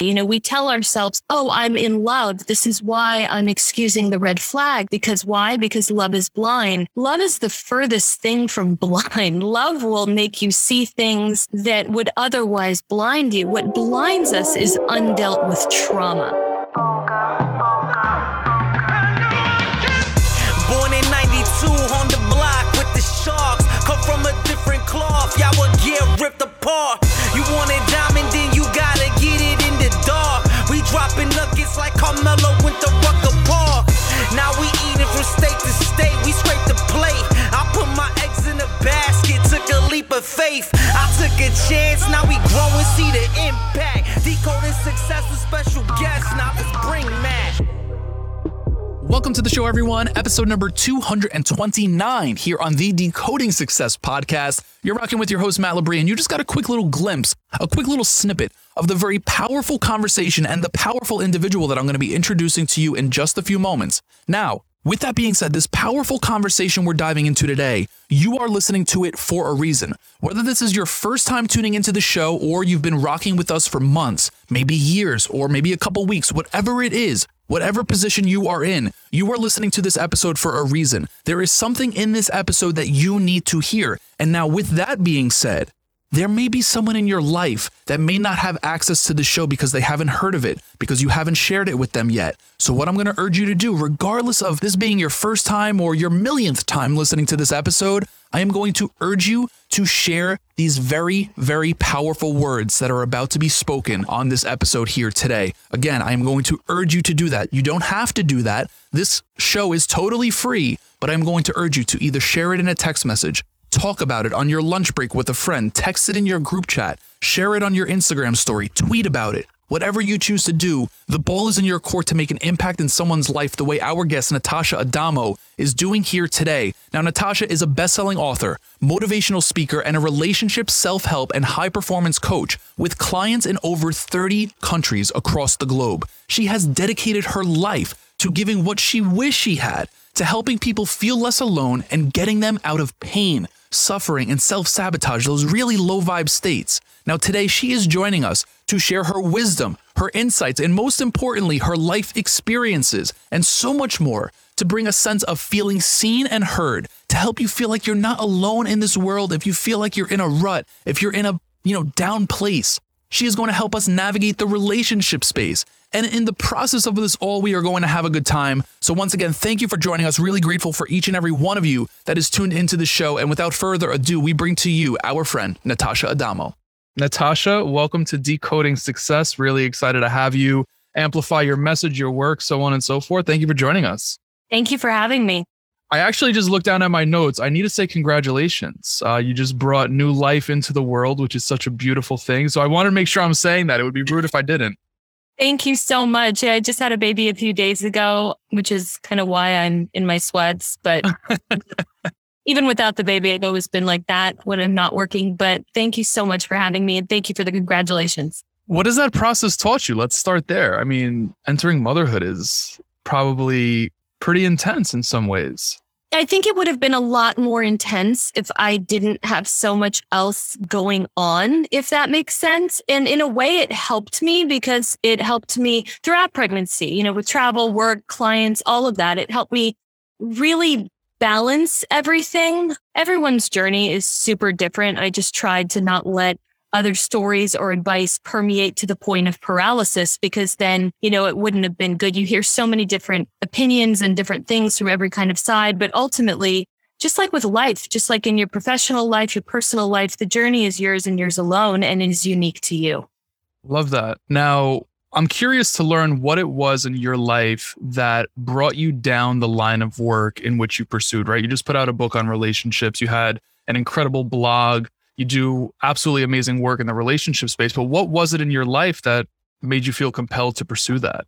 You know, we tell ourselves, oh, I'm in love. This is why I'm excusing the red flag. Because why? Because love is blind. Love is the furthest thing from blind. Love will make you see things that would otherwise blind you. What blinds us is undealt with trauma. Born in 92 on the block with the sharks. Come from a different cloth, y'all ripped apart. You want like Carmelo went to Rucker Park. Now we eating from state to state, we scrape the plate. I put my eggs in a basket, took a leap of faith. I took a chance, now we grow and see the impact. Decoding success with special guests, now let's bring Matt. Welcome to the show, everyone. Episode number 229 here on the Decoding Success podcast. You're rocking with your host, Matt Labrie, and you just got a quick little glimpse, a quick little snippet of the very powerful conversation and the powerful individual that I'm going to be introducing to you in just a few moments. Now, with that being said, this powerful conversation we're diving into today, you are listening to it for a reason. Whether this is your first time tuning into the show or you've been rocking with us for months, maybe years, or maybe a couple weeks, whatever it is, Whatever position you are in, you are listening to this episode for a reason. There is something in this episode that you need to hear. And now, with that being said, there may be someone in your life that may not have access to the show because they haven't heard of it, because you haven't shared it with them yet. So, what I'm going to urge you to do, regardless of this being your first time or your millionth time listening to this episode, I am going to urge you to share these very, very powerful words that are about to be spoken on this episode here today. Again, I am going to urge you to do that. You don't have to do that. This show is totally free, but I'm going to urge you to either share it in a text message, talk about it on your lunch break with a friend, text it in your group chat, share it on your Instagram story, tweet about it. Whatever you choose to do, the ball is in your court to make an impact in someone's life the way our guest, Natasha Adamo, is doing here today. Now, Natasha is a best selling author, motivational speaker, and a relationship, self help, and high performance coach with clients in over 30 countries across the globe. She has dedicated her life to giving what she wished she had, to helping people feel less alone and getting them out of pain, suffering, and self sabotage, those really low vibe states. Now, today she is joining us to share her wisdom, her insights, and most importantly, her life experiences, and so much more to bring a sense of feeling seen and heard, to help you feel like you're not alone in this world if you feel like you're in a rut, if you're in a, you know, down place. She is going to help us navigate the relationship space. And in the process of this all, we are going to have a good time. So, once again, thank you for joining us. Really grateful for each and every one of you that is tuned into the show. And without further ado, we bring to you our friend, Natasha Adamo. Natasha, welcome to Decoding Success. Really excited to have you amplify your message, your work, so on and so forth. Thank you for joining us. Thank you for having me. I actually just looked down at my notes. I need to say congratulations. Uh, you just brought new life into the world, which is such a beautiful thing. So I wanted to make sure I'm saying that. It would be rude if I didn't. Thank you so much. I just had a baby a few days ago, which is kind of why I'm in my sweats. But even without the baby, I've always been like that when I'm not working. But thank you so much for having me and thank you for the congratulations. What has that process taught you? Let's start there. I mean, entering motherhood is probably pretty intense in some ways. I think it would have been a lot more intense if I didn't have so much else going on, if that makes sense. And in a way, it helped me because it helped me throughout pregnancy, you know, with travel, work, clients, all of that. It helped me really balance everything. Everyone's journey is super different. I just tried to not let other stories or advice permeate to the point of paralysis because then, you know, it wouldn't have been good. You hear so many different opinions and different things from every kind of side, but ultimately, just like with life, just like in your professional life, your personal life, the journey is yours and yours alone and is unique to you. Love that. Now, I'm curious to learn what it was in your life that brought you down the line of work in which you pursued, right? You just put out a book on relationships. You had an incredible blog. You do absolutely amazing work in the relationship space. But what was it in your life that made you feel compelled to pursue that?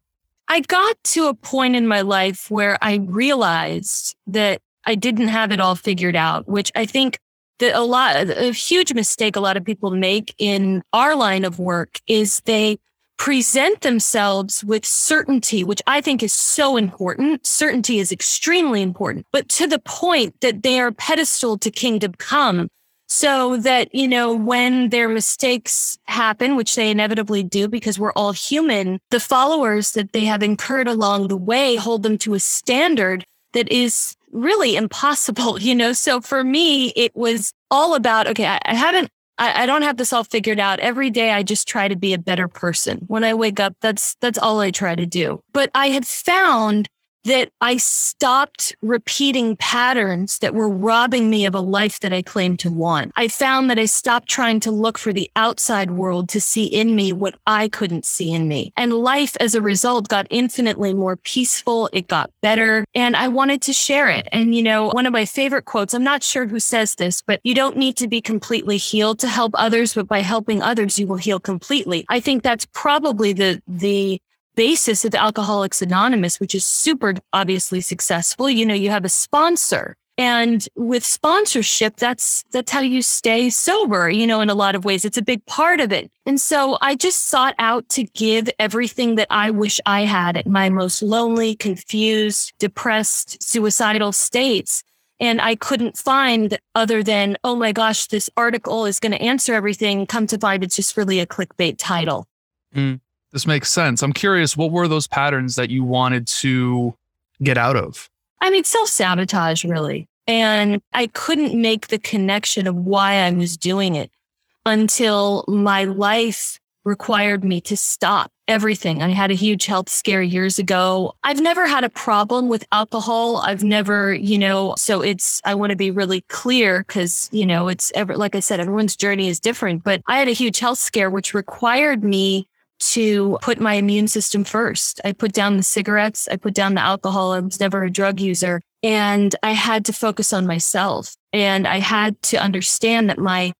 I got to a point in my life where I realized that I didn't have it all figured out, which I think that a lot, a huge mistake a lot of people make in our line of work is they present themselves with certainty, which I think is so important. Certainty is extremely important, but to the point that they are pedestal to kingdom come. So that, you know, when their mistakes happen, which they inevitably do because we're all human, the followers that they have incurred along the way hold them to a standard that is really impossible, you know? So for me, it was all about, okay, I, I haven't I, I, don't have this all figured out. Every day I just try to be a better person. When I wake up, that's that's all I try to do. But I had found that I stopped repeating patterns that were robbing me of a life that I claimed to want. I found that I stopped trying to look for the outside world to see in me what I couldn't see in me. And life as a result got infinitely more peaceful. It got better and I wanted to share it. And, you know, one of my favorite quotes, I'm not sure who says this, but you don't need to be completely healed to help others, but by helping others, you will heal completely. I think that's probably the, the basis of Alcoholics Anonymous, which is super obviously successful. You know, you have a sponsor. And with sponsorship, that's that's how you stay sober, you know, in a lot of ways. It's a big part of it. And so I just sought out to give everything that I wish I had at my most lonely, confused, depressed, suicidal states. And I couldn't find other than, oh my gosh, this article is going to answer everything. Come to find it's just really a clickbait title. Mm. This makes sense. I'm curious, what were those patterns that you wanted to get out of? I mean, self sabotage, really. And I couldn't make the connection of why I was doing it until my life required me to stop everything. I had a huge health scare years ago. I've never had a problem with alcohol. I've never, you know, so it's, I want to be really clear because, you know, it's ever, like I said, everyone's journey is different, but I had a huge health scare, which required me to put my immune system first. I put down the cigarettes, I put down the alcohol. I was never a drug user. And I had to focus on myself. And I had to understand that my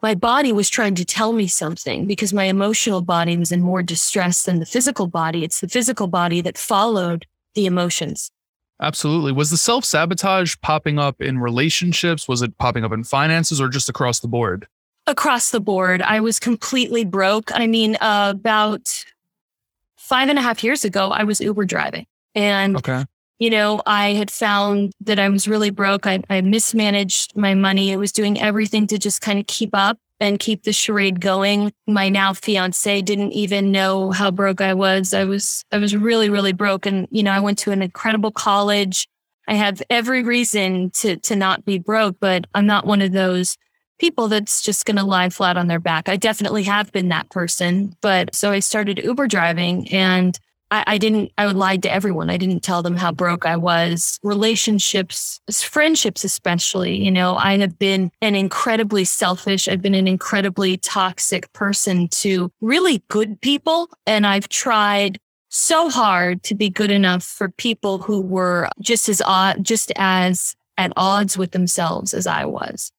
my body was trying to tell me something because my emotional body was in more distress than the physical body. It's the physical body that followed the emotions. Absolutely. Was the self sabotage popping up in relationships? Was it popping up in finances or just across the board? Across the board. I was completely broke. I mean, uh, about five and a half years ago, I was Uber driving. And, okay. you know, I had found that I was really broke. I, I mismanaged my money. I was doing everything to just kind of keep up and keep the charade going. My now fiance didn't even know how broke I was. I was, I was really, really broke. And, you know, I went to an incredible college. I have every reason to, to not be broke, but I'm not one of those people that's just going to lie flat on their back. I definitely have been that person. But so I started Uber driving and I, I, didn't, I lied to everyone. I didn't tell them how broke I was. Relationships, friendships, especially, you know, I have been an incredibly selfish, I've been an incredibly toxic person to really good people. And I've tried so hard to be good enough for people who were just as odd, just as at odds with themselves as I was.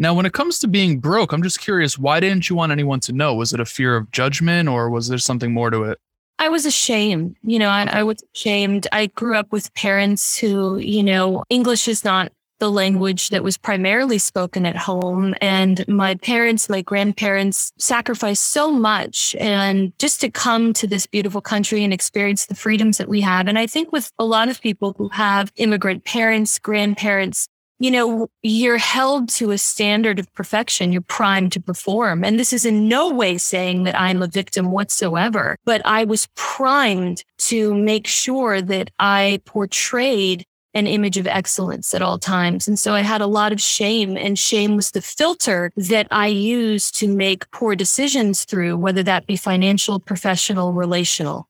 Now, when it comes to being broke, I'm just curious, why didn't you want anyone to know? Was it a fear of judgment or was there something more to it? I was ashamed. You know, I, I was ashamed. I grew up with parents who, you know, English is not the language that was primarily spoken at home. And my parents, my grandparents sacrificed so much and just to come to this beautiful country and experience the freedoms that we have. And I think with a lot of people who have immigrant parents, grandparents, you know, you're held to a standard of perfection. You're primed to perform. And this is in no way saying that I'm a victim whatsoever, but I was primed to make sure that I portrayed an image of excellence at all times. And so I had a lot of shame and shame was the filter that I used to make poor decisions through, whether that be financial, professional, relational.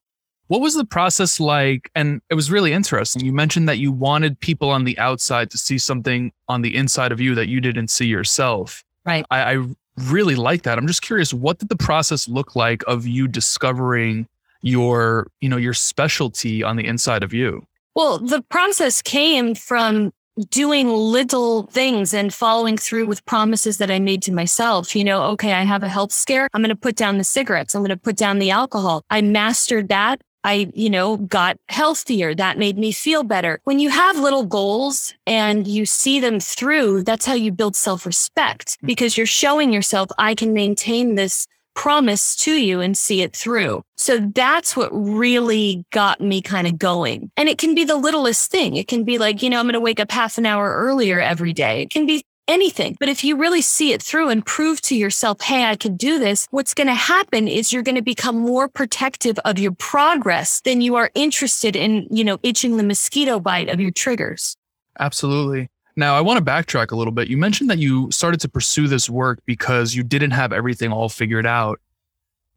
What was the process like? And it was really interesting. You mentioned that you wanted people on the outside to see something on the inside of you that you didn't see yourself. Right. I, I really like that. I'm just curious, what did the process look like of you discovering your, you know, your specialty on the inside of you? Well, the process came from doing little things and following through with promises that I made to myself. You know, okay, I have a health scare. I'm going to put down the cigarettes. I'm going to put down the alcohol. I mastered that. I, you know, got healthier. That made me feel better. When you have little goals and you see them through, that's how you build self respect mm. because you're showing yourself, I can maintain this promise to you and see it through. So that's what really got me kind of going. And it can be the littlest thing. It can be like, you know, I'm going to wake up half an hour earlier every day. It can be anything. But if you really see it through and prove to yourself, hey, I can do this, what's going to happen is you're going to become more protective of your progress than you are interested in, you know, itching the mosquito bite of your triggers. Absolutely. Now, I want to backtrack a little bit. You mentioned that you started to pursue this work because you didn't have everything all figured out.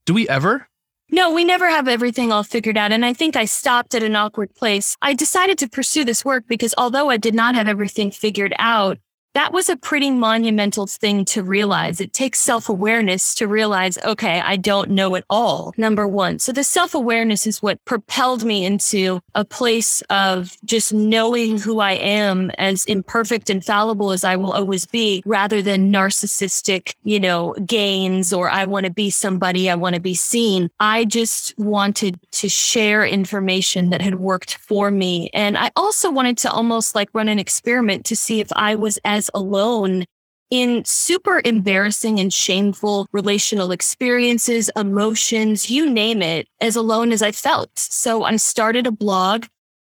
Do we ever? No, we never have everything all figured out. And I think I stopped at an awkward place. I decided to pursue this work because although I did not have everything figured out, that was a pretty monumental thing to realize. It takes self awareness to realize, okay, I don't know it all. Number one. So the self awareness is what propelled me into a place of just knowing who I am as imperfect and fallible as I will always be rather than narcissistic, you know, gains or I want to be somebody, I want to be seen. I just wanted to share information that had worked for me. And I also wanted to almost like run an experiment to see if I was as alone in super embarrassing and shameful relational experiences, emotions, you name it, as alone as I felt. So I started a blog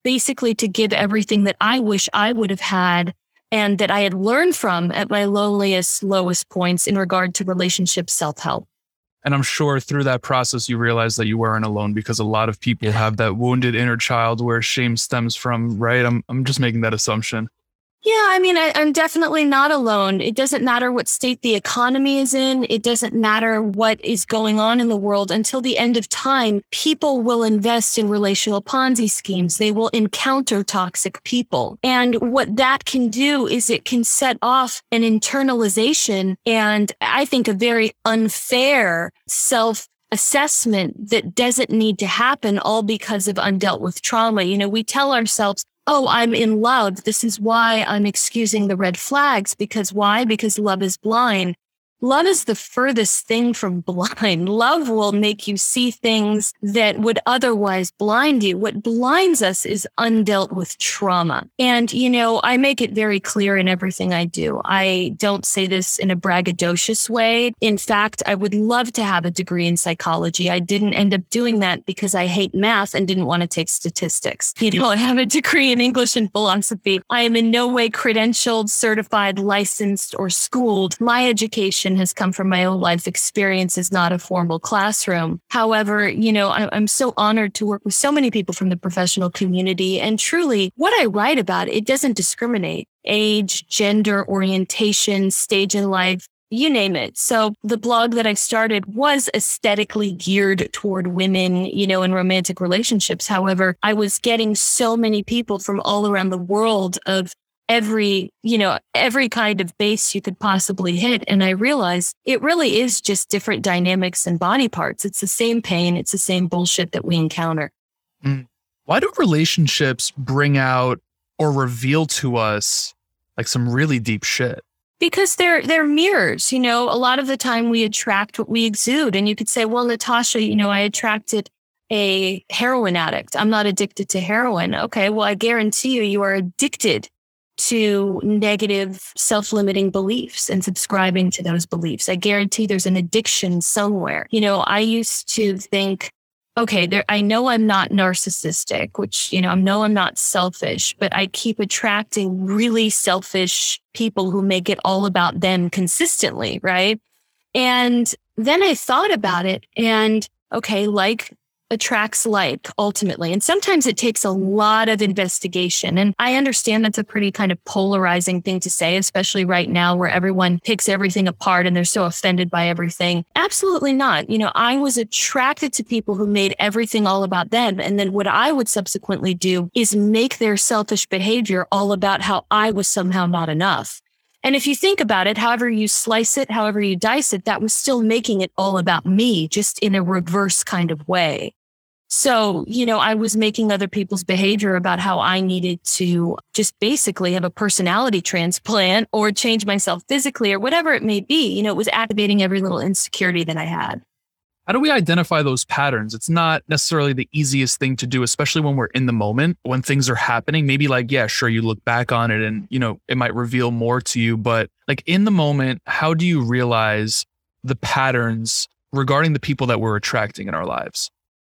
basically to give everything that I wish I would have had and that I had learned from at my loneliest, lowest points in regard to relationship self help. And I'm sure through that process, you realized that you weren't alone because a lot of people have that wounded inner child where shame stems from, right? I'm, I'm just making that assumption. Yeah, I mean, I, am definitely not alone. It doesn't matter what state the economy is in. It doesn't matter what is going on in the world. Until the end of time, people will invest in relational Ponzi schemes. They will encounter toxic people. And what that can do is it can set off an internalization and I think a very unfair self assessment that doesn't need to happen all because of undealt with trauma. You know, we tell ourselves, oh, I'm in love. This is why I'm excusing the red flags. Because why? Because love is blind. Love is the furthest thing from blind. Love will make you see things that would otherwise blind you. What blinds us is undealt with trauma. And, you know, I make it very clear in everything I do. I don't say this in a braggadocious way. In fact, I would love to have a degree in psychology. I didn't end up doing that because I hate math and didn't want to take statistics. You know, I have a degree in English and philosophy. I am in no way credentialed, certified, licensed, or schooled. My education has come from my own life experience is not a formal classroom. However, you know, I, am so honored to work with so many people from the professional community. And truly, what I write about, it doesn't discriminate age, gender, orientation, stage in life, you name it. So the blog that I started was aesthetically geared toward women, you know, in romantic relationships. However, I was getting so many people from all around the world of every, you know, every kind of base you could possibly hit. And I realized it really is just different dynamics and body parts. It's the same pain, it's the same bullshit that we encounter. Mm. Why do relationships bring out or reveal to us like some really deep shit? because they're they're mirrors you know a lot of the time we attract what we exude and you could say well natasha you know i attracted a heroin addict i'm not addicted to heroin okay well i guarantee you you are addicted to negative self limiting beliefs and subscribing to those beliefs. I guarantee there's an addiction somewhere. You know, I used to think, okay, there, I know I'm not narcissistic, which, you know, I know I'm not selfish, but I keep attracting really selfish people who make it all about them consistently. Right. And then I thought about it and okay, like attracts like ultimately. And sometimes it takes a lot of investigation. And I understand that's a pretty kind of polarizing thing to say, especially right now where everyone picks everything apart and they're so offended by everything. Absolutely not. You know, I was attracted to people who made everything all about them. And then what I would subsequently do is make their selfish behavior all about how I was somehow not enough. And if you think about it, however you slice it, however you dice it, that was still making it all about me, just in a reverse kind of way. So, you know, I was making other people's behavior about how I needed to just basically have a personality transplant or change myself physically or whatever it may be. You know, it was activating every little insecurity that I had. How do we identify those patterns? It's not necessarily the easiest thing to do, especially when we're in the moment, when things are happening. Maybe like, yeah, sure, you look back on it and, you know, it might reveal more to you. But like in the moment, how do you realize the patterns regarding the people that we're attracting in our lives?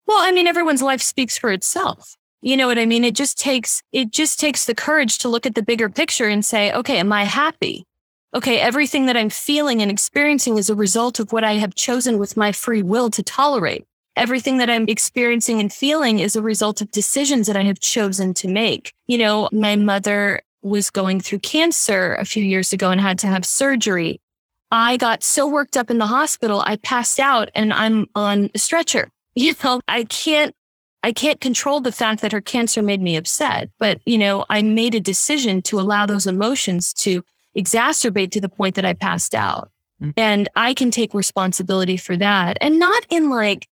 Well, I mean, everyone's life speaks for itself. You know what I mean? It just takes it just takes the courage to look at the bigger picture and say, okay, am I happy? okay, everything that I'm feeling and experiencing is a result of what I have chosen with my free will to tolerate. Everything that I'm experiencing and feeling is a result of decisions that I have chosen to make. You know, my mother was going through cancer a few years ago and had to have surgery. I got so worked up in the hospital, I passed out and I'm on a stretcher. You know, I can't I can't control the fact that her cancer made me upset, but you know, I made a decision to allow those emotions to exacerbate to the point that I passed out. Mm. And I can take responsibility for that. And not in like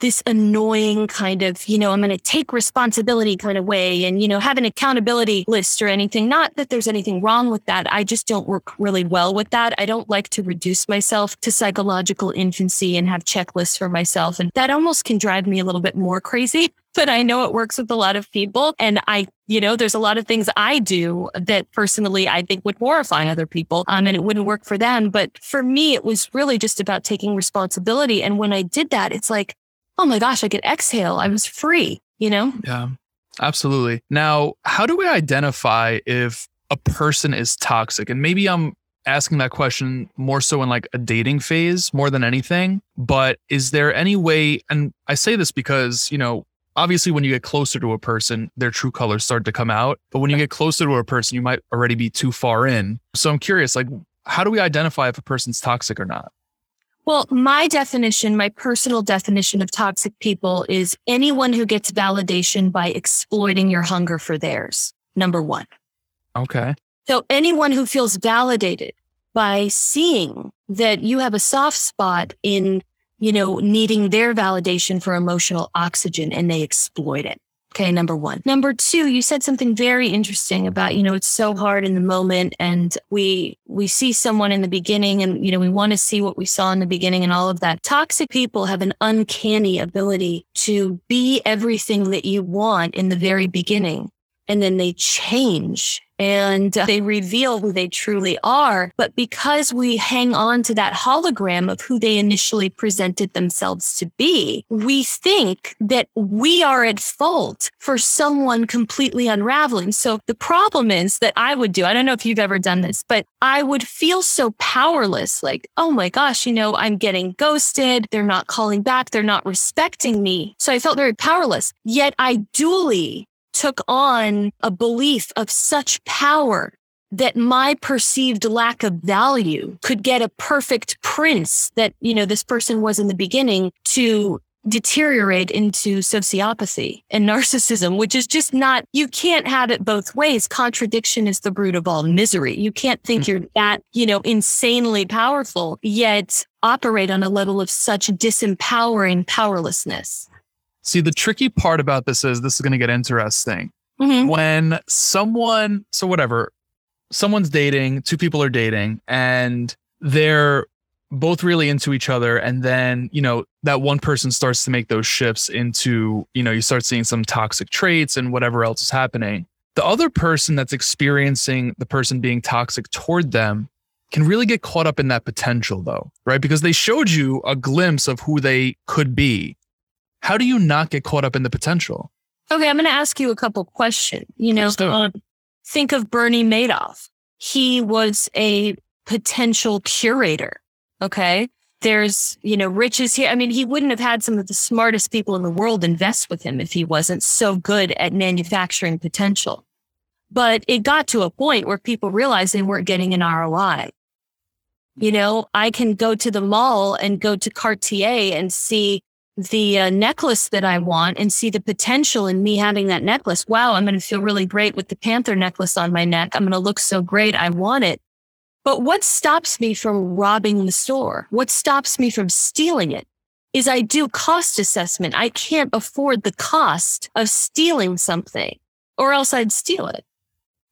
this annoying kind of, you know, I'm going to take responsibility kind of way and, you know, have an accountability list or anything. Not that there's anything wrong with that. I just don't work really well with that. I don't like to reduce myself to psychological infancy and have checklists for myself. And that almost can drive me a little bit more crazy. But I know it works with a lot of people. And I, you know, there's a lot of things I do that personally I think would horrify other people. Um, and it wouldn't work for them. But for me, it was really just about taking responsibility. And when I did that, it's like, oh my gosh, I could exhale. I was free, you know? Yeah, absolutely. Now, how do we identify if a person is toxic? And maybe I'm asking that question more so in like a dating phase more than anything. But is there any way, and I say this because, you know, obviously when you get closer to a person, their true colors start to come out. But when you get closer to a person, you might already be too far in. So I'm curious, like, how do we identify if a person's toxic or not? Well, my definition, my personal definition of toxic people is anyone who gets validation by exploiting your hunger for theirs. Number one. Okay. So anyone who feels validated by seeing that you have a soft spot in, you know, needing their validation for emotional oxygen and they exploit it. Okay, number one. Number two, you said something very interesting about, you know, it's so hard in the moment and we we see someone in the beginning and, you know, we want to see what we saw in the beginning and all of that. Toxic people have an uncanny ability to be everything that you want in the very beginning and then they change and they reveal who they truly are. But because we hang on to that hologram of who they initially presented themselves to be, we think that we are at fault for someone completely unraveling. So the problem is that I would do, I don't know if you've ever done this, but I would feel so powerless. Like, oh my gosh, you know, I'm getting ghosted. They're not calling back. They're not respecting me. So I felt very powerless. Yet I duly took on a belief of such power that my perceived lack of value could get a perfect prince that, you know, this person was in the beginning to deteriorate into sociopathy and narcissism, which is just not, you can't have it both ways. Contradiction is the root of all misery. You can't think mm. you're that, you know, insanely powerful, yet operate on a level of such disempowering powerlessness. See, the tricky part about this is this is going to get interesting. Mm-hmm. When someone, so whatever, someone's dating, two people are dating, and they're both really into each other. And then, you know, that one person starts to make those shifts into, you know, you start seeing some toxic traits and whatever else is happening. The other person that's experiencing the person being toxic toward them can really get caught up in that potential, though, right? Because they showed you a glimpse of who they could be. How do you not get caught up in the potential? Okay, I'm going to ask you a couple questions. You know, um, think of Bernie Madoff. He was a potential curator. Okay. There's, you know, riches here. I mean, he wouldn't have had some of the smartest people in the world invest with him if he wasn't so good at manufacturing potential. But it got to a point where people realized they weren't getting an ROI. You know, I can go to the mall and go to Cartier and see the uh, necklace that I want and see the potential in me having that necklace. Wow, I'm going to feel really great with the panther necklace on my neck. I'm going to look so great. I want it. But what stops me from robbing the store? What stops me from stealing it? Is I do cost assessment. I can't afford the cost of stealing something or else I'd steal it.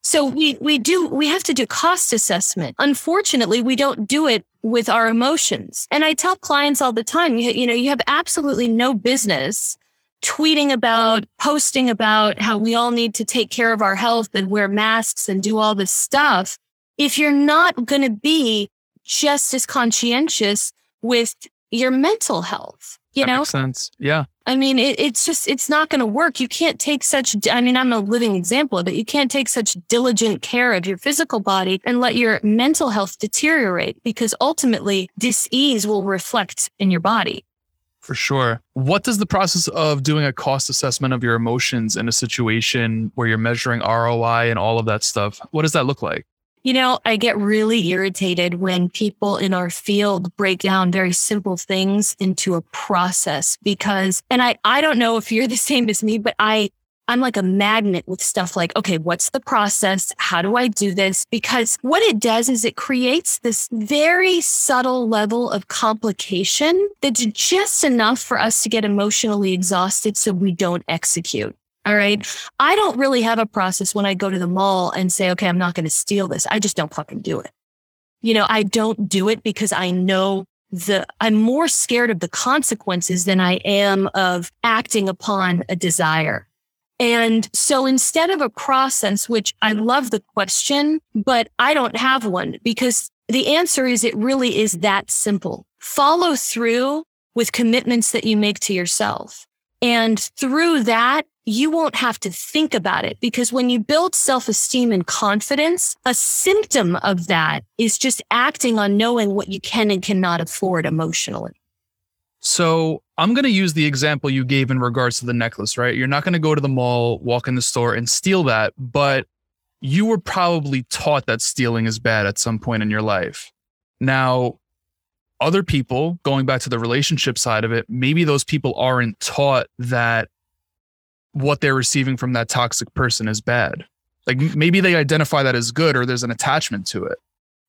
So we, we do, we have to do cost assessment. Unfortunately, we don't do it with our emotions. And I tell clients all the time, you, you know, you have absolutely no business tweeting about, posting about how we all need to take care of our health and wear masks and do all this stuff. If you're not going to be just as conscientious with your mental health, you that know? Makes sense. Yeah. I mean, it, it's just, it's not going to work. You can't take such, I mean, I'm a living example of it. You can't take such diligent care of your physical body and let your mental health deteriorate because ultimately dis-ease will reflect in your body. For sure. What does the process of doing a cost assessment of your emotions in a situation where you're measuring ROI and all of that stuff, what does that look like? You know, I get really irritated when people in our field break down very simple things into a process because, and I, I don't know if you're the same as me, but I, I'm like a magnet with stuff like, okay, what's the process? How do I do this? Because what it does is it creates this very subtle level of complication that's just enough for us to get emotionally exhausted so we don't execute. All right. I don't really have a process when I go to the mall and say, okay, I'm not going to steal this. I just don't fucking do it. You know, I don't do it because I know the, I'm more scared of the consequences than I am of acting upon a desire. And so instead of a process, which I love the question, but I don't have one because the answer is it really is that simple. Follow through with commitments that you make to yourself. And through that, you won't have to think about it because when you build self esteem and confidence, a symptom of that is just acting on knowing what you can and cannot afford emotionally. So I'm going to use the example you gave in regards to the necklace, right? You're not going to go to the mall, walk in the store and steal that, but you were probably taught that stealing is bad at some point in your life. Now, other people, going back to the relationship side of it, maybe those people aren't taught that what they're receiving from that toxic person is bad. Like maybe they identify that as good or there's an attachment to it.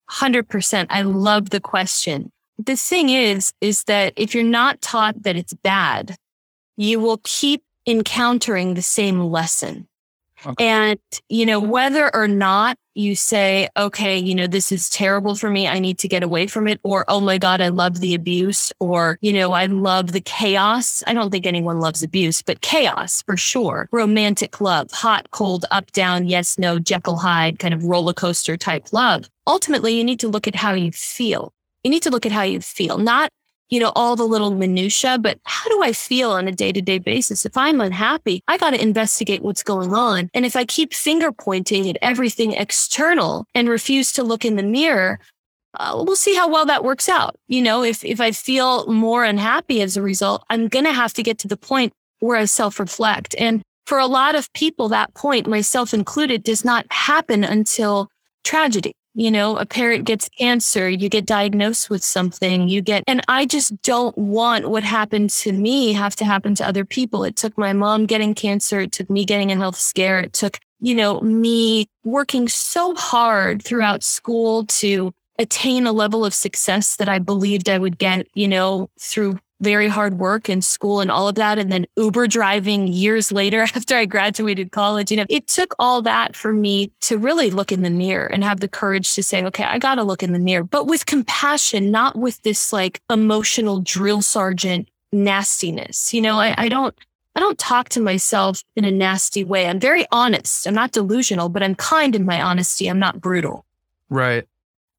100%. I love the question. The thing is, is that if you're not taught that it's bad, you will keep encountering the same lesson. Okay. And, you know, whether or not you say, okay, you know, this is terrible for me. I need to get away from it. Or, oh my God, I love the abuse. Or, you know, I love the chaos. I don't think anyone loves abuse, but chaos for sure. Romantic love, hot, cold, up, down, yes, no, Jekyll Hyde kind of roller coaster type love. Ultimately, you need to look at how you feel. You need to look at how you feel, not you know, all the little minutia, but how do I feel on a day to day basis? If I'm unhappy, I got to investigate what's going on. And if I keep finger pointing at everything external and refuse to look in the mirror, uh, we'll see how well that works out. You know, if, if I feel more unhappy as a result, I'm going to have to get to the point where I self reflect. And for a lot of people, that point, myself included, does not happen until tragedy you know, a parent gets cancer, you get diagnosed with something, you get, and I just don't want what happened to me have to happen to other people. It took my mom getting cancer. It took me getting a health scare. It took, you know, me working so hard throughout school to attain a level of success that I believed I would get, you know, through very hard work in school and all of that. And then Uber driving years later after I graduated college. You know, it took all that for me to really look in the mirror and have the courage to say, okay, I got to look in the mirror, but with compassion, not with this like emotional drill sergeant nastiness. You know, I, I don't. I don't talk to myself in a nasty way. I'm very honest. I'm not delusional, but I'm kind in my honesty. I'm not brutal. Right.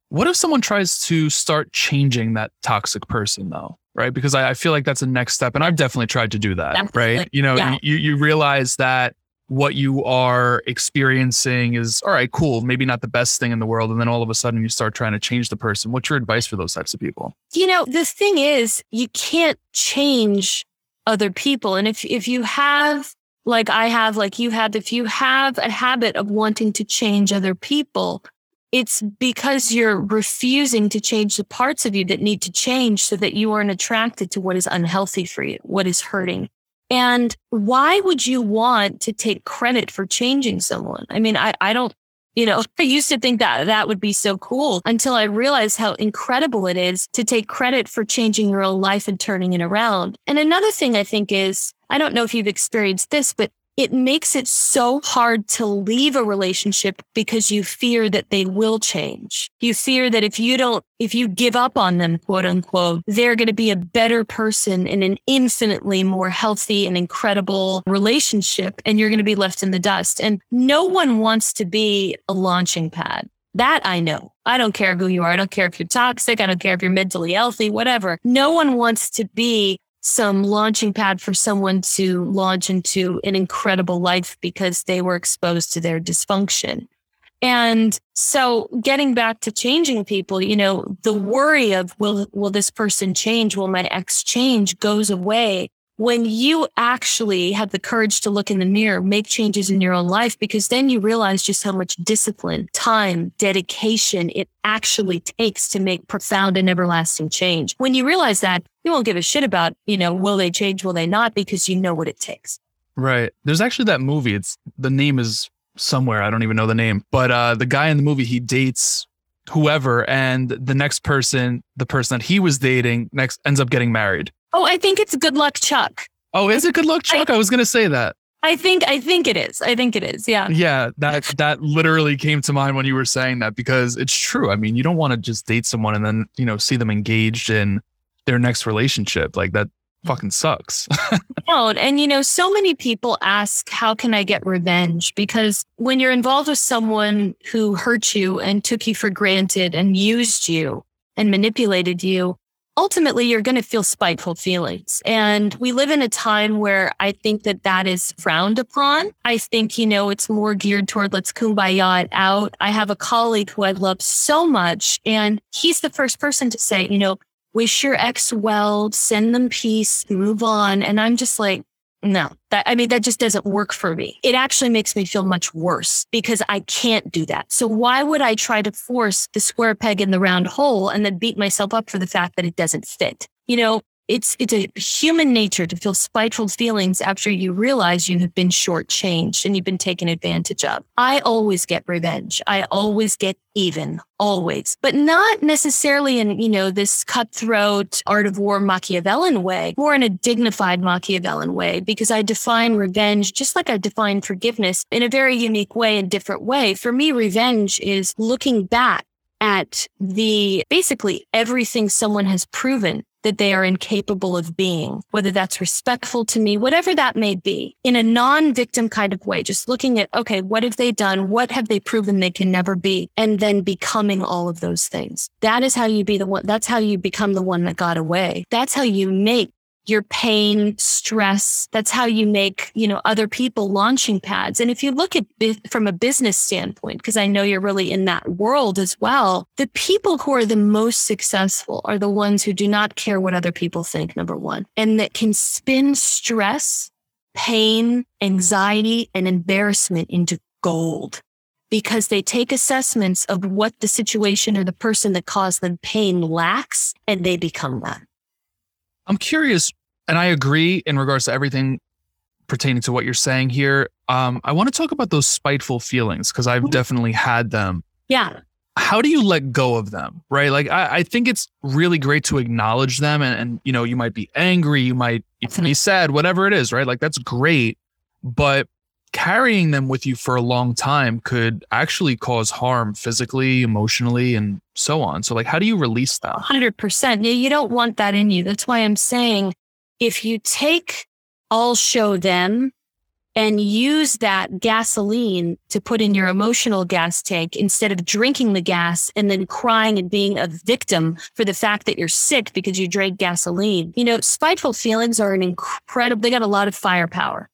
What if someone tries to start changing that toxic person though? right? Because I, I, feel like that's a next step. And I've definitely tried to do that, definitely. right? You know, yeah. you, you realize that what you are experiencing is all right, cool, maybe not the best thing in the world. And then all of a sudden you start trying to change the person. What's your advice for those types of people? You know, the thing is, you can't change other people. And if, if you have, like I have, like you have, if you have a habit of wanting to change other people, it's because you're refusing to change the parts of you that need to change so that you aren't attracted to what is unhealthy for you, what is hurting. And why would you want to take credit for changing someone? I mean, I, I don't, you know, I used to think that that would be so cool until I realized how incredible it is to take credit for changing your own life and turning it around. And another thing I think is, I don't know if you've experienced this, but it makes it so hard to leave a relationship because you fear that they will change. You fear that if you don't, if you give up on them, quote unquote, they're going to be a better person in an infinitely more healthy and incredible relationship and you're going to be left in the dust. And no one wants to be a launching pad. That I know. I don't care who you are. I don't care if you're toxic. I don't care if you're mentally healthy, whatever. No one wants to be some launching pad for someone to launch into an incredible life because they were exposed to their dysfunction. And so getting back to changing people, you know, the worry of will will this person change? Will my ex change goes away when you actually have the courage to look in the mirror, make changes in your own life, because then you realize just how much discipline, time, dedication it actually takes to make profound and everlasting change. When you realize that, you won't give a shit about, you know, will they change, will they not, because you know what it takes. Right. There's actually that movie. It's the name is somewhere. I don't even know the name, but uh, the guy in the movie, he dates whoever, and the next person, the person that he was dating, next ends up getting married. Oh, I think it's Good Luck Chuck. Oh, is it Good Luck Chuck? I, I was gonna say that. I think I think it is. I think it is. Yeah. Yeah, that that literally came to mind when you were saying that because it's true. I mean, you don't want to just date someone and then, you know, see them engaged in their next relationship. Like that fucking sucks. no, and you know, so many people ask, how can I get revenge? Because when you're involved with someone who hurt you and took you for granted and used you and manipulated you, ultimately you're going to feel spiteful feelings. And we live in a time where I think that that is frowned upon. I think, you know, it's more geared toward let's kumbaya it out. I have a colleague who I love so much, and he's the first person to say, you know, wish your ex well, send them peace, move on. And I'm just like, no, that, I mean, that just doesn't work for me. It actually makes me feel much worse because I can't do that. So why would I try to force the square peg in the round hole and then beat myself up for the fact that it doesn't fit? You know, it's it's a human nature to feel spiteful feelings after you realize you have been shortchanged and you've been taken advantage of. I always get revenge. I always get even, always, but not necessarily in you know this cutthroat art of war Machiavellian way, more in a dignified Machiavellian way, because I define revenge just like I define forgiveness in a very unique way and different way. For me, revenge is looking back at the basically everything someone has proven that they are incapable of being, whether that's respectful to me, whatever that may be, in a non victim kind of way, just looking at, okay, what have they done? What have they proven they can never be? And then becoming all of those things. That is how you be the one, that's how you become the one that got away. That's how you make your pain, stress. That's how you make, you know, other people launching pads. And if you look at it from a business standpoint, because I know you're really in that world as well, the people who are the most successful are the ones who do not care what other people think, number one, and that can spin stress, pain, anxiety, and embarrassment into gold because they take assessments of what the situation or the person that caused them pain lacks and they become that. I'm curious, and I agree in regards to everything pertaining to what you're saying here. Um, I want to talk about those spiteful feelings because I've mm-hmm. definitely had them. Yeah. How do you let go of them? Right. Like I, I think it's really great to acknowledge them and, and you know, you might be angry, you might be sad, whatever it is, right? Like that's great. But carrying them with you for a long time could actually cause harm physically, emotionally, and so on. So, like, how do you release that? 100%. You don't want that in you. That's why I'm saying if you take I'll show them and use that gasoline to put in your emotional gas tank instead of drinking the gas and then crying and being a victim for the fact that you're sick because you drank gasoline. You know, spiteful feelings are an incredible, they got a lot of firepower.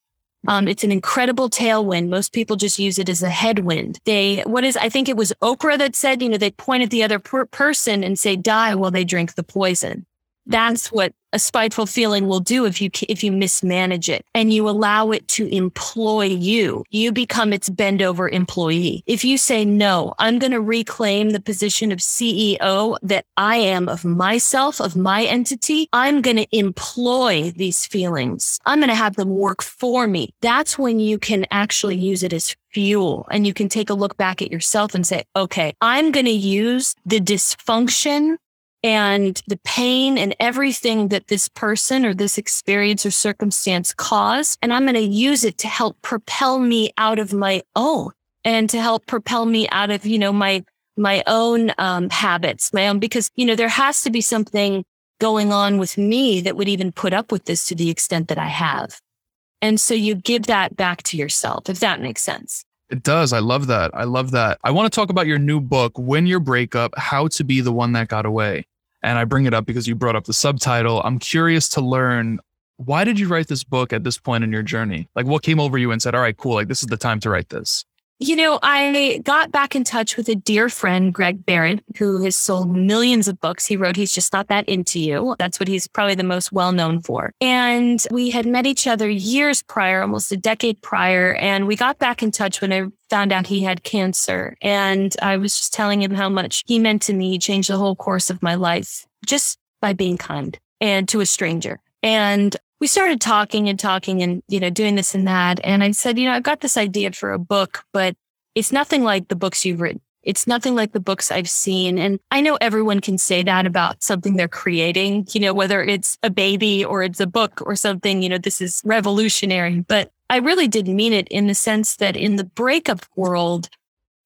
Um, it's an incredible tailwind. Most people just use it as a headwind. They, what is, I think it was Oprah that said, you know, they point at the other per- person and say, die while they drink the poison. That's what a spiteful feeling will do if you if you mismanage it and you allow it to employ you. You become its bend over employee. If you say no i'm going to reclaim the position of ceo that i am of myself of my entity i'm going to employ these feelings. I'm going to have them work for me. That's when you can actually use it as fuel and you can take a look back at yourself and say okay i'm going to use the dysfunction and the pain and everything that this person or this experience or circumstance caused. And I'm going to use it to help propel me out of my own and to help propel me out of, you know, my, my own um, habits, my own, because, you know, there has to be something going on with me that would even put up with this to the extent that I have. And so you give that back to yourself, if that makes sense. It does. I love that. I love that. I want to talk about your new book, Win Your Breakup How to Be the One That Got Away. And I bring it up because you brought up the subtitle. I'm curious to learn why did you write this book at this point in your journey? Like what came over you and said, all right, cool, like this is the time to write this? You know, I got back in touch with a dear friend, Greg Behrendt, who has sold millions of books. He wrote He's Just Not That Into You. That's what he's probably the most well known for. And we had met each other years prior, almost a decade prior. And we got back in touch when I found out he had cancer. And I was just telling him how much he meant to me, he changed the whole course of my life just by being kind and to a stranger. And we started talking and talking and, you know, doing this and that. And I said, you know, I've got this idea for a book, but it's nothing like the books you've written. It's nothing like the books I've seen. And I know everyone can say that about something they're creating, you know, whether it's a baby or it's a book or something, you know, this is revolutionary. But I really did mean it in the sense that in the breakup world,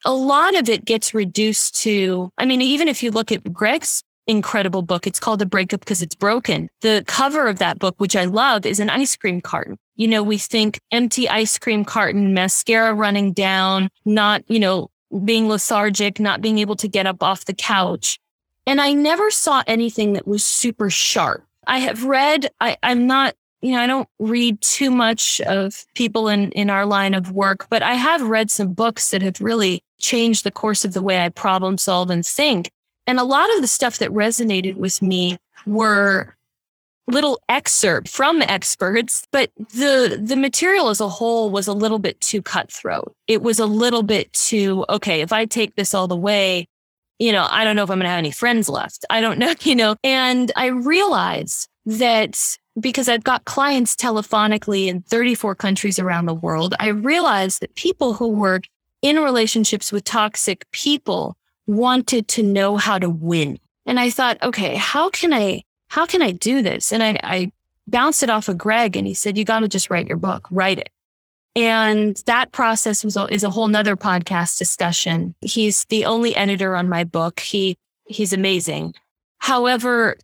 a lot of it gets reduced to, I mean, even if you look at Greg's incredible book. It's called The Breakup Because It's Broken. The cover of that book, which I love, is an ice cream carton. You know, we think empty ice cream carton, mascara running down, not, you know, being lethargic, not being able to get up off the couch. And I never saw anything that was super sharp. I have read, I, I'm not, you know, I don't read too much of people in, in our line of work, but I have read some books that have really changed the course of the way I problem solve and think. And a lot of the stuff that resonated with me were little excerpt from experts, but the the material as a whole was a little bit too cutthroat. It was a little bit too okay, if I take this all the way, you know, I don't know if I'm going to have any friends left. I don't know, you know. And I realized that because I've got clients telephonically in 34 countries around the world, I realized that people who were in relationships with toxic people wanted to know how to win. And I thought, okay, how can I, how can I do this? And I, I bounced it off of Greg and he said, you got to just write your book, write it. And that process was, is a whole nother podcast discussion. He's the only editor on my book. He, he's amazing. However,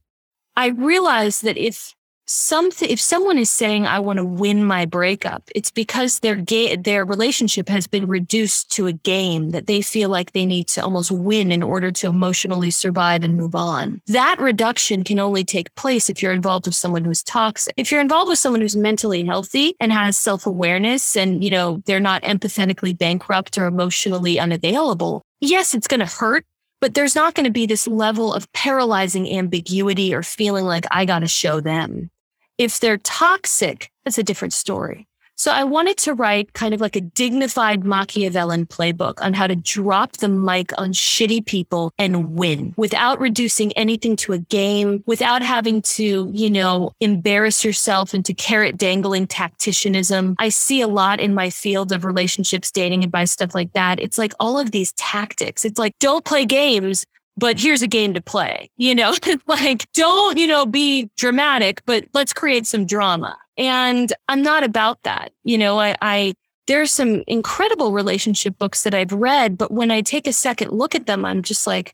I realized that if something if someone is saying i want to win my breakup it's because their ga- their relationship has been reduced to a game that they feel like they need to almost win in order to emotionally survive and move on. That reduction can only take place if you're involved with someone who's toxic. If you're involved with someone who's mentally healthy and has self-awareness and you know they're not empathetically bankrupt or emotionally unavailable yes it's going to hurt but there's not going to be this level of paralyzing ambiguity or feeling like I got to show them. If they're toxic, that's a different story. So I wanted to write kind of like a dignified Machiavellian playbook on how to drop the mic on shitty people and win without reducing anything to a game, without having to, you know, embarrass yourself into carrot dangling tacticianism. I see a lot in my field of relationships, dating advice, stuff like that. It's like all of these tactics. It's like, don't play games, but here's a game to play. You know, like don't, you know, be dramatic, but let's create some drama. And I'm not about that. You know, I, I, there's some incredible relationship books that I've read, but when I take a second look at them, I'm just like,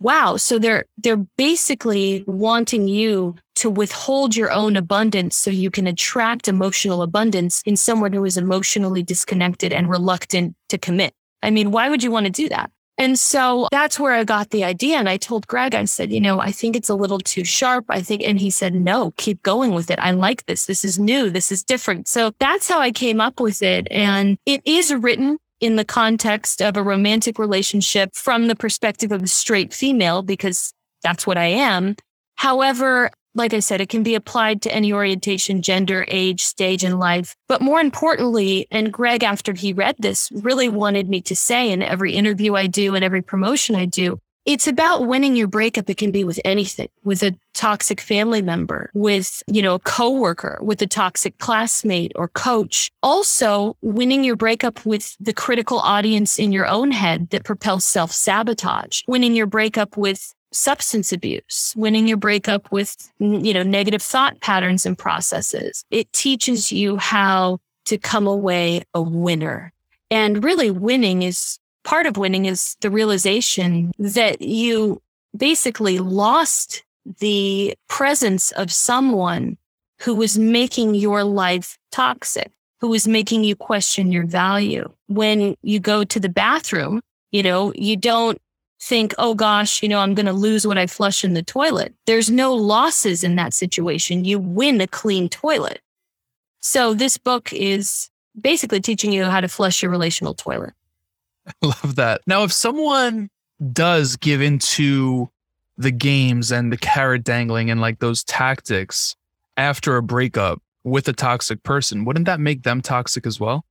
wow. So they're, they're basically wanting you to withhold your own abundance so you can attract emotional abundance in someone who is emotionally disconnected and reluctant to commit. I mean, why would you want to do that? And so that's where I got the idea. And I told Greg, I said, you know, I think it's a little too sharp. I think, and he said, no, keep going with it. I like this. This is new. This is different. So that's how I came up with it. And it is written in the context of a romantic relationship from the perspective of a straight female, because that's what I am. However, like I said, it can be applied to any orientation, gender, age, stage in life. But more importantly, and Greg, after he read this, really wanted me to say in every interview I do and every promotion I do, it's about winning your breakup. It can be with anything, with a toxic family member, with, you know, a coworker, with a toxic classmate or coach. Also winning your breakup with the critical audience in your own head that propels self sabotage, winning your breakup with substance abuse, winning your breakup with, you know, negative thought patterns and processes. It teaches you how to come away a winner. And really winning is part of winning is the realization that you basically lost the presence of someone who was making your life toxic, who was making you question your value. When you go to the bathroom, you know, you don't think, oh gosh, you know, I'm going to lose what I flush in the toilet. There's no losses in that situation. You win a clean toilet. So this book is basically teaching you how to flush your relational toilet. I love that. Now, if someone does give into the games and the carrot dangling and like those tactics after a breakup with a toxic person, wouldn't that make them toxic as well?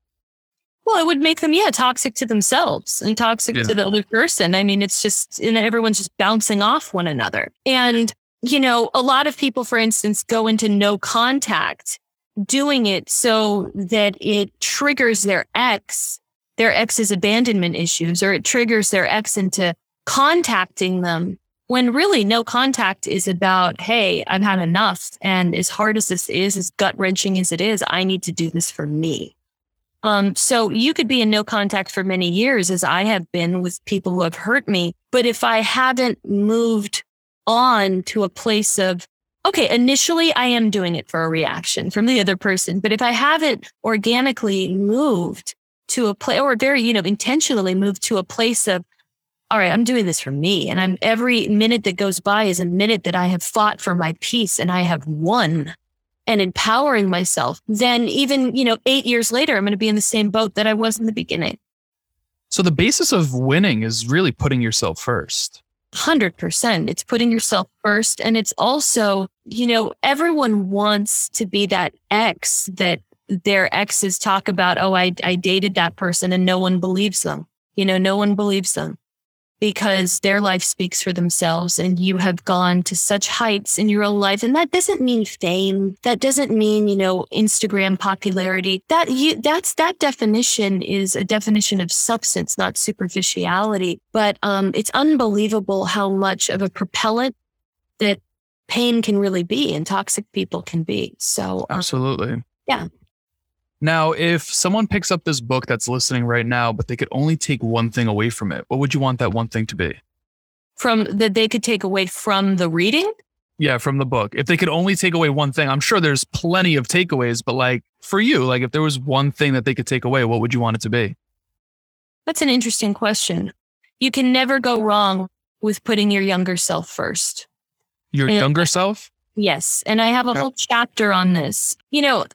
Well, it would make them, yeah, toxic to themselves and toxic Yeah. to the other person. I mean, it's just, and everyone's just bouncing off one another. And, you know, a lot of people, for instance, go into no contact doing it so that it triggers their ex, their ex's abandonment issues, or it triggers their ex into contacting them when really no contact is about, hey, I've had enough. And as hard as this is, as gut wrenching as it is, I need to do this for me. Um, so you could be in no contact for many years, as I have been with people who have hurt me. But if I haven't moved on to a place of, okay, initially I am doing it for a reaction from the other person. But if I haven't organically moved to a place or very, you know, intentionally moved to a place of, all right, I'm doing this for me. And I'm every minute that goes by is a minute that I have fought for my peace and I have won and empowering myself, then even, you know, eight years later, I'm going to be in the same boat that I was in the beginning. So the basis of winning is really putting yourself first. 100%. It's putting yourself first. And it's also, you know, everyone wants to be that ex that their exes talk about, oh, I, I dated that person and no one believes them. You know, no one believes them because their life speaks for themselves and you have gone to such heights in your own life. And that doesn't mean fame. That doesn't mean, you know, Instagram popularity. That you, that's, that definition is a definition of substance, not superficiality. But, um, it's unbelievable how much of a propellant that pain can really be and toxic people can be. So, um, Absolutely. Yeah. Now, if someone picks up this book that's listening right now, but they could only take one thing away from it, what would you want that one thing to be? from that they could take away from the reading. Yeah, from the book. If they could only take away one thing, I'm sure there's plenty of takeaways, but like for you, like if there was one thing that they could take away, what would you want it to be? That's an interesting question. You can never go wrong with putting your younger self first. Your Yeah. younger self? Yes. And I have a Yeah. whole chapter on this. You know,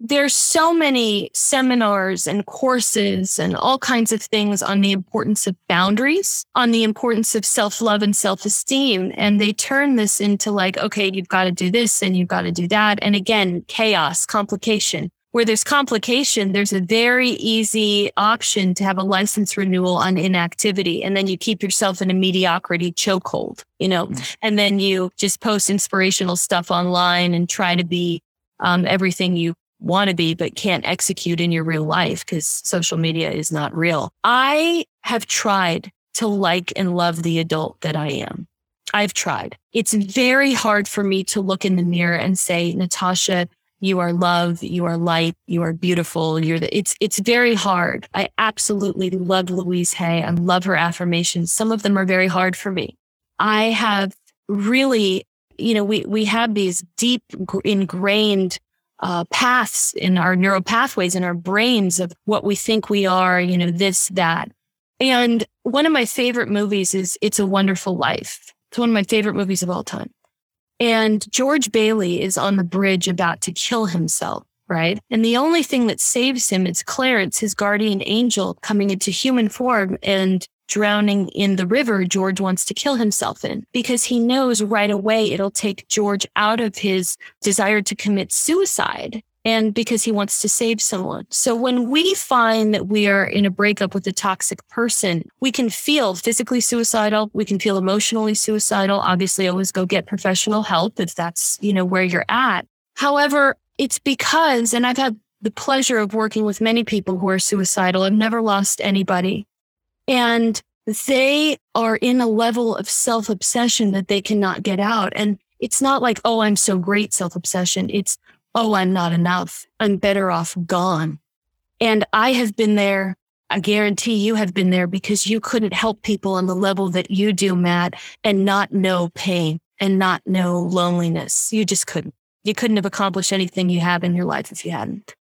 there's so many seminars and courses and all kinds of things on the importance of boundaries, on the importance of self love and self esteem. And they turn this into like, okay, you've got to do this and you've got to do that. And again, chaos, complication. Where there's complication, there's a very easy option to have a license renewal on inactivity. And then you keep yourself in a mediocrity chokehold, you know, and then you just post inspirational stuff online and try to be um, everything you want to be, but can't execute in your real life because social media is not real. I have tried to like and love the adult that I am. I've tried. It's very hard for me to look in the mirror and say, Natasha, you are love, you are light, you are beautiful. You're the, it's, it's very hard. I absolutely love Louise Hay. I love her affirmations. Some of them are very hard for me. I have really, you know, we, we have these deep ingrained uh, paths in our neural pathways in our brains of what we think we are, you know, this, that. And one of my favorite movies is It's a Wonderful Life. It's one of my favorite movies of all time. And George Bailey is on the bridge about to kill himself, right? And the only thing that saves him is Clarence, his guardian angel, coming into human form and drowning in the river George wants to kill himself in because he knows right away it'll take George out of his desire to commit suicide and because he wants to save someone. So when we find that we are in a breakup with a toxic person, we can feel physically suicidal, we can feel emotionally suicidal. Obviously, always go get professional help if that's, you know, where you're at. However, it's because and I've had the pleasure of working with many people who are suicidal. I've never lost anybody. And they are in a level of self obsession that they cannot get out. And it's not like, oh, I'm so great self obsession. It's, oh, I'm not enough. I'm better off gone. And I have been there. I guarantee you have been there because you couldn't help people on the level that you do, Matt, and not know pain and not know loneliness. You just couldn't. You couldn't have accomplished anything you have in your life if you hadn't.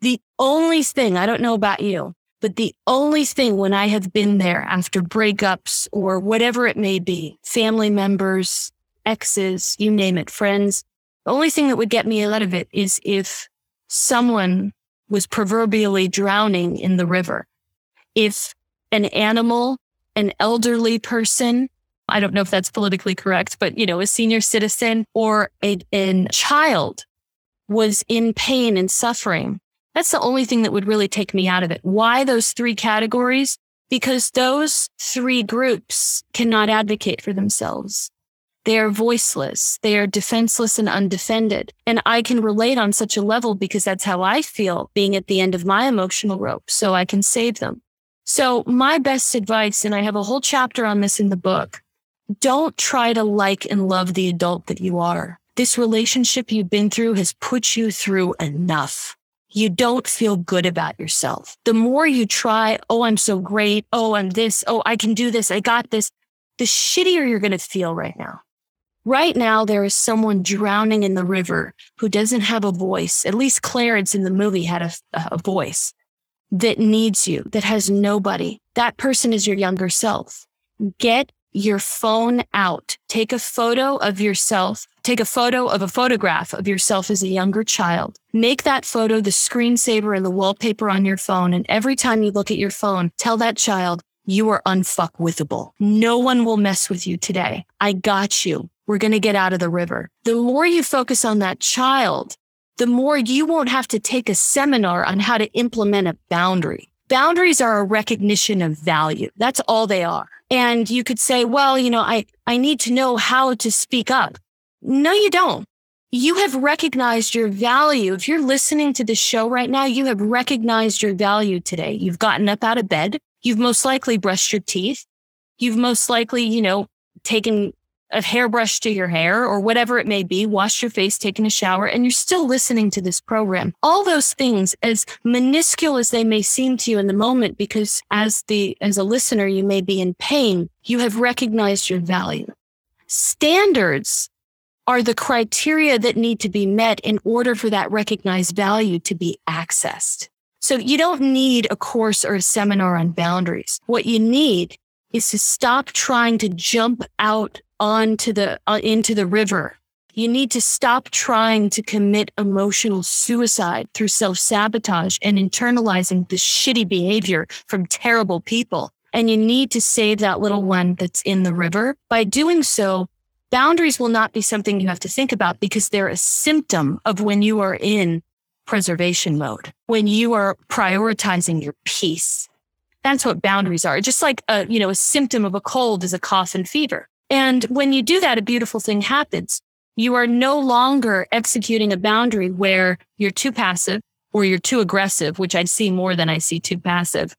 The only thing, I don't know about you, But the only thing when I have been there after breakups or whatever it may be, family members, exes, you name it, friends, the only thing that would get me out of it is if someone was proverbially drowning in the river. If an animal, an elderly person, I don't know if that's politically correct, but you know, a senior citizen or a, a child was in pain and suffering, that's the only thing that would really take me out of it. Why those three categories? Because those three groups cannot advocate for themselves. They are voiceless. They are defenseless and undefended. And I can relate on such a level because that's how I feel being at the end of my emotional rope. So I can save them. So my best advice, and I have a whole chapter on this in the book. Don't try to like and love the adult that you are. This relationship you've been through has put you through enough you don't feel good about yourself. The more you try, oh, I'm so great. Oh, I'm this. Oh, I can do this. I got this. The shittier you're going to feel right now. Right now, there is someone drowning in the river who doesn't have a voice. At least Clarence in the movie had a, a voice that needs you, that has nobody. That person is your younger self. Get your phone out. Take a photo of yourself. Take a photo of a photograph of yourself as a younger child. Make that photo the screensaver and the wallpaper on your phone. And every time you look at your phone, tell that child, you are unfuckwithable. No one will mess with you today. I got you. We're going to get out of the river. The more you focus on that child, the more you won't have to take a seminar on how to implement a boundary. Boundaries are a recognition of value. That's all they are. And you could say, well, you know, I, I need to know how to speak up. No, you don't. You have recognized your value. If you're listening to this show right now, you have recognized your value today. You've gotten up out of bed. You've most likely brushed your teeth. You've most likely, you know, taken a hairbrush to your hair or whatever it may be, washed your face, taken a shower, and you're still listening to this program. All those things, as minuscule as they may seem to you in the moment, because as the, as a listener, you may be in pain, you have recognized your value. Standards are the criteria that need to be met in order for that recognized value to be accessed. So you don't need a course or a seminar on boundaries. What you need is to stop trying to jump out onto the uh, into the river. You need to stop trying to commit emotional suicide through self-sabotage and internalizing the shitty behavior from terrible people. And you need to save that little one that's in the river. By doing so, boundaries will not be something you have to think about because they're a symptom of when you are in preservation mode, when you are prioritizing your peace. That's what boundaries are. Just like a, you know, a symptom of a cold is a cough and fever. And when you do that, a beautiful thing happens. You are no longer executing a boundary where you're too passive or you're too aggressive, which I see more than I see too passive.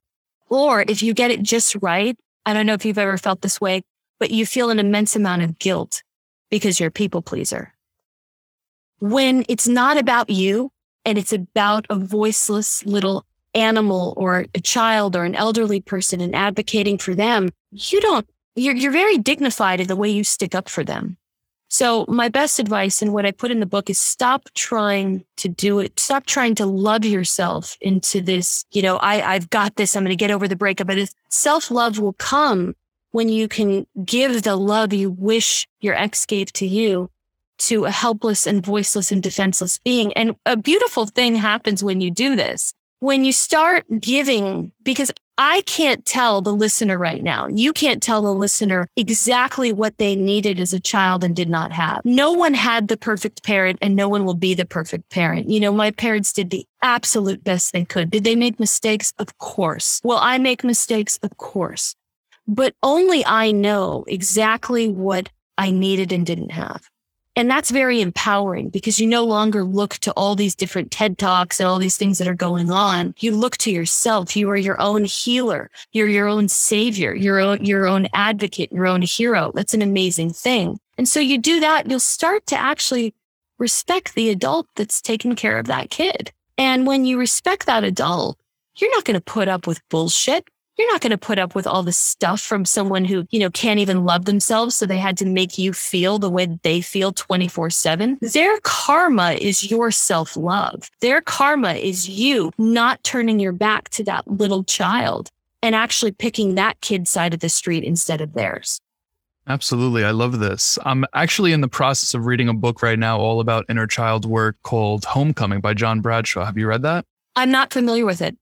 Or if you get it just right, I don't know if you've ever felt this way, but you feel an immense amount of guilt because you're a people pleaser. When it's not about you and it's about a voiceless little animal or a child or an elderly person and advocating for them, you don't you're, you're very dignified in the way you stick up for them. So my best advice and what I put in the book is stop trying to do it. Stop trying to love yourself into this, you know, I, I've got this. I'm going to get over the breakup. But self love will come when you can give the love you wish your ex gave to you to a helpless and voiceless and defenseless being. And a beautiful thing happens when you do this. When you start giving, because I can't tell the listener right now. You can't tell the listener exactly what they needed as a child and did not have. No one had the perfect parent and no one will be the perfect parent. You know, my parents did the absolute best they could. Did they make mistakes? Of course. Will I make mistakes? Of course. But only I know exactly what I needed and didn't have. And that's very empowering because you no longer look to all these different TED Talks and all these things that are going on. You look to yourself. You are your own healer. You're your own savior, your own, your own advocate, your own hero. That's an amazing thing. And so you do that, you'll start to actually respect the adult that's taking care of that kid. And when you respect that adult, you're not going to put up with bullshit. You're not going to put up with all the stuff from someone who, you know, can't even love themselves. So they had to make you feel the way they feel 24 seven. Their karma is your self love. Their karma is you not turning your back to that little child and actually picking that kid's side of the street instead of theirs. Absolutely. I love this. I'm actually in the process of reading a book right now all about inner child work called Homecoming by John Bradshaw. Have you read that? I'm not familiar with it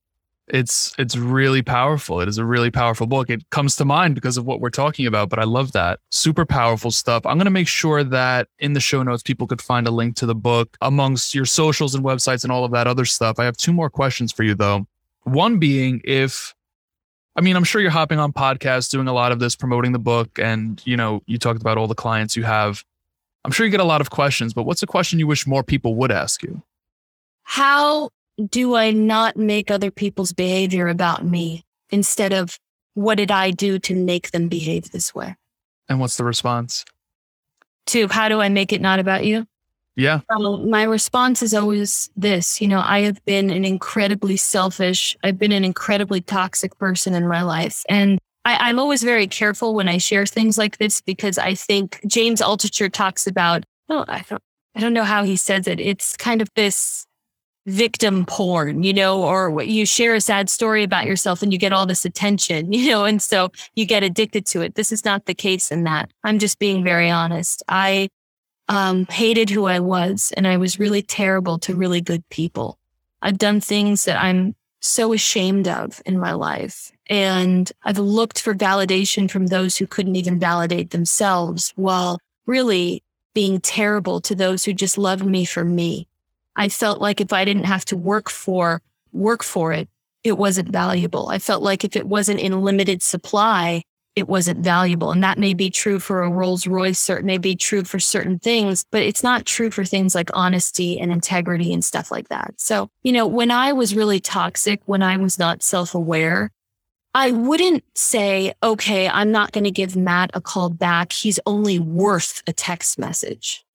it's it's really powerful. It is a really powerful book. It comes to mind because of what we're talking about, but I love that. Super powerful stuff. I'm going to make sure that in the show notes people could find a link to the book amongst your socials and websites and all of that other stuff. I have two more questions for you though. One being if I mean, I'm sure you're hopping on podcasts doing a lot of this promoting the book and, you know, you talked about all the clients you have. I'm sure you get a lot of questions, but what's a question you wish more people would ask you? How do I not make other people's behavior about me instead of what did I do to make them behave this way? And what's the response? To how do I make it not about you? Yeah. Um, my response is always this you know, I have been an incredibly selfish, I've been an incredibly toxic person in my life. And I, I'm always very careful when I share things like this because I think James Altucher talks about, oh, I don't, I don't know how he says it. It's kind of this victim porn, you know, or you share a sad story about yourself and you get all this attention, you know, and so you get addicted to it. This is not the case in that. I'm just being very honest. I um, hated who I was and I was really terrible to really good people. I've done things that I'm so ashamed of in my life. And I've looked for validation from those who couldn't even validate themselves while really being terrible to those who just loved me for me. I felt like if I didn't have to work for work for it, it wasn't valuable. I felt like if it wasn't in limited supply, it wasn't valuable. And that may be true for a Rolls Royce, or it may be true for certain things, but it's not true for things like honesty and integrity and stuff like that. So, you know, when I was really toxic, when I was not self aware, I wouldn't say, okay, I'm not going to give Matt a call back. He's only worth a text message.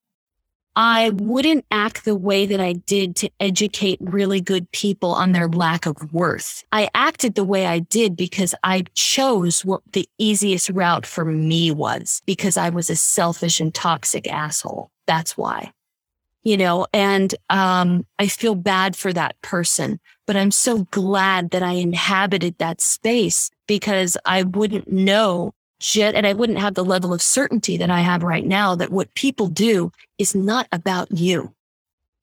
I wouldn't act the way that I did to educate really good people on their lack of worth. I acted the way I did because I chose what the easiest route for me was because I was a selfish and toxic asshole. That's why. You know, and um, I feel bad for that person, but I'm so glad that I inhabited that space because I wouldn't know shit. And I wouldn't have the level of certainty that I have right now that what people do is not about you.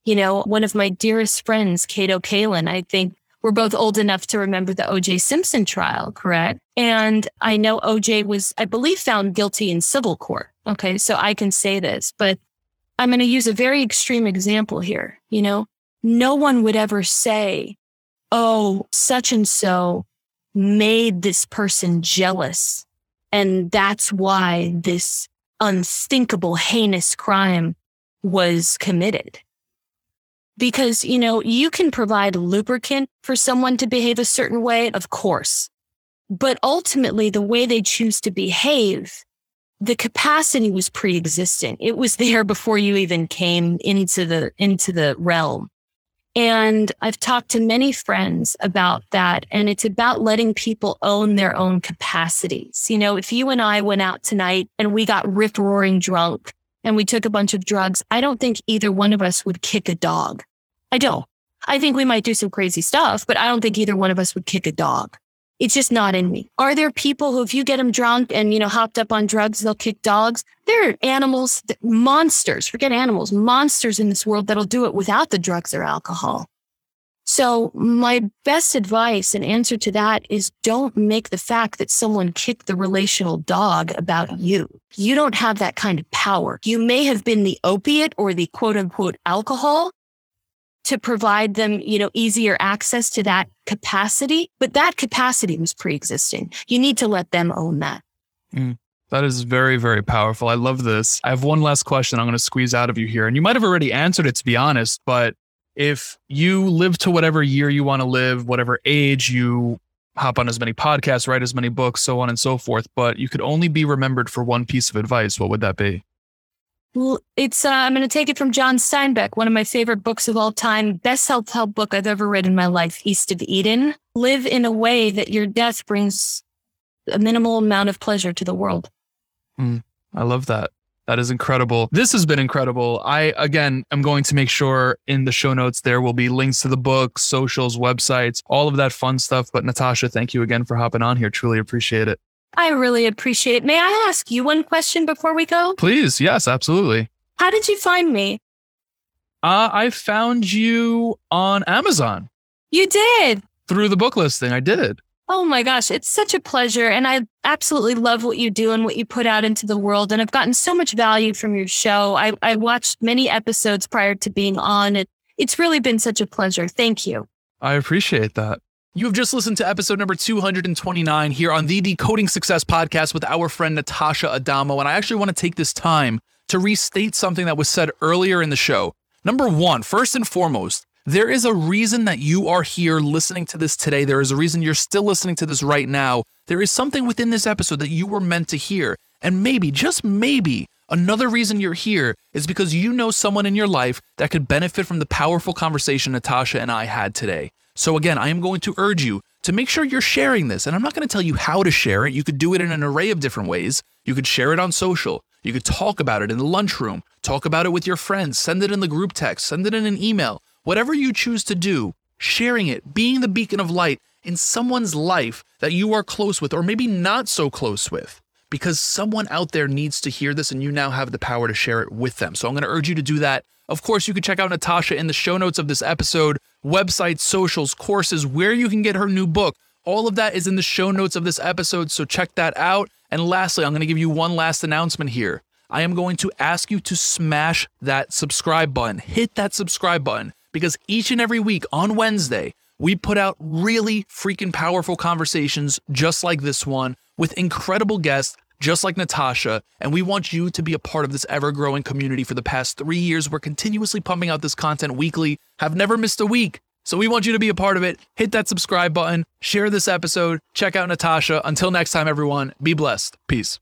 You know, one of my dearest friends, Kato Kaelin, I think we're both old enough to remember the OJ Simpson trial, correct? And I know OJ was, I believe, found guilty in civil court. Okay. So I can say this, but I'm going to use a very extreme example here. You know, no one would ever say, oh, such and so made this person jealous and that's why this unthinkable, heinous crime was committed. Because, you know, you can provide lubricant for someone to behave a certain way, of course. But ultimately, the way they choose to behave, the capacity was pre-existing. It was there before you even came into the, into the realm. And I've talked to many friends about that. And it's about letting people own their own capacities. You know, if you and I went out tonight and we got rip roaring drunk and we took a bunch of drugs, I don't think either one of us would kick a dog. I don't. I think we might do some crazy stuff, but I don't think either one of us would kick a dog. It's just not in me. Are there people who, if you get them drunk and, you know, hopped up on drugs, they'll kick dogs? There are animals, monsters, forget animals, monsters in this world that'll do it without the drugs or alcohol. So my best advice and answer to that is don't make the fact that someone kicked the relational dog about you. You don't have that kind of power. You may have been the opiate or the quote unquote alcohol, to provide them, you know, easier access to that capacity. But that capacity was pre-existing. You need to let them own that. Mm, that is very, very powerful. I love this. I have one last question I'm going to squeeze out of you here. And you might have already answered it, to be honest. But if you live to whatever year you want to live, whatever age you hop on as many podcasts, write as many books, so on and so forth, but you could only be remembered for one piece of advice, what would that be? Well, it's uh, I'm going to take it from John Steinbeck, one of my favorite books of all time, best self-help book I've ever read in my life, East of Eden. Live in a way that your death brings a minimal amount of pleasure to the world. Mm, I love that. That is incredible. This has been incredible. I, again, am going to make sure in the show notes there will be links to the book, socials, websites, all of that fun stuff. But Natasha, thank you again for hopping on here. Truly appreciate it. I really appreciate. May I ask you one question before we go? Please. Yes, absolutely. How did you find me? Uh, I found you on Amazon. You did. Through the book listing. I did. Oh my gosh, it's such a pleasure. And I absolutely love what you do and what you put out into the world. And I've gotten so much value from your show. I, I watched many episodes prior to being on. It, it's really been such a pleasure. Thank you. I appreciate that. You have just listened to episode number 229 here on the Decoding Success podcast with our friend Natasha Adamo. And I actually want to take this time to restate something that was said earlier in the show. Number one, first and foremost, there is a reason that you are here listening to this today. There is a reason you're still listening to this right now. There is something within this episode that you were meant to hear. And maybe, just maybe, another reason you're here is because you know someone in your life that could benefit from the powerful conversation Natasha and I had today. So, again, I am going to urge you to make sure you're sharing this. And I'm not going to tell you how to share it. You could do it in an array of different ways. You could share it on social. You could talk about it in the lunchroom, talk about it with your friends, send it in the group text, send it in an email. Whatever you choose to do, sharing it, being the beacon of light in someone's life that you are close with or maybe not so close with because someone out there needs to hear this and you now have the power to share it with them. So I'm going to urge you to do that. Of course, you can check out Natasha in the show notes of this episode, websites, socials, courses, where you can get her new book. All of that is in the show notes of this episode, so check that out. And lastly, I'm going to give you one last announcement here. I am going to ask you to smash that subscribe button. Hit that subscribe button because each and every week on Wednesday, we put out really freaking powerful conversations just like this one with incredible guests just like Natasha, and we want you to be a part of this ever growing community for the past three years. We're continuously pumping out this content weekly, have never missed a week. So we want you to be a part of it. Hit that subscribe button, share this episode, check out Natasha. Until next time, everyone, be blessed. Peace.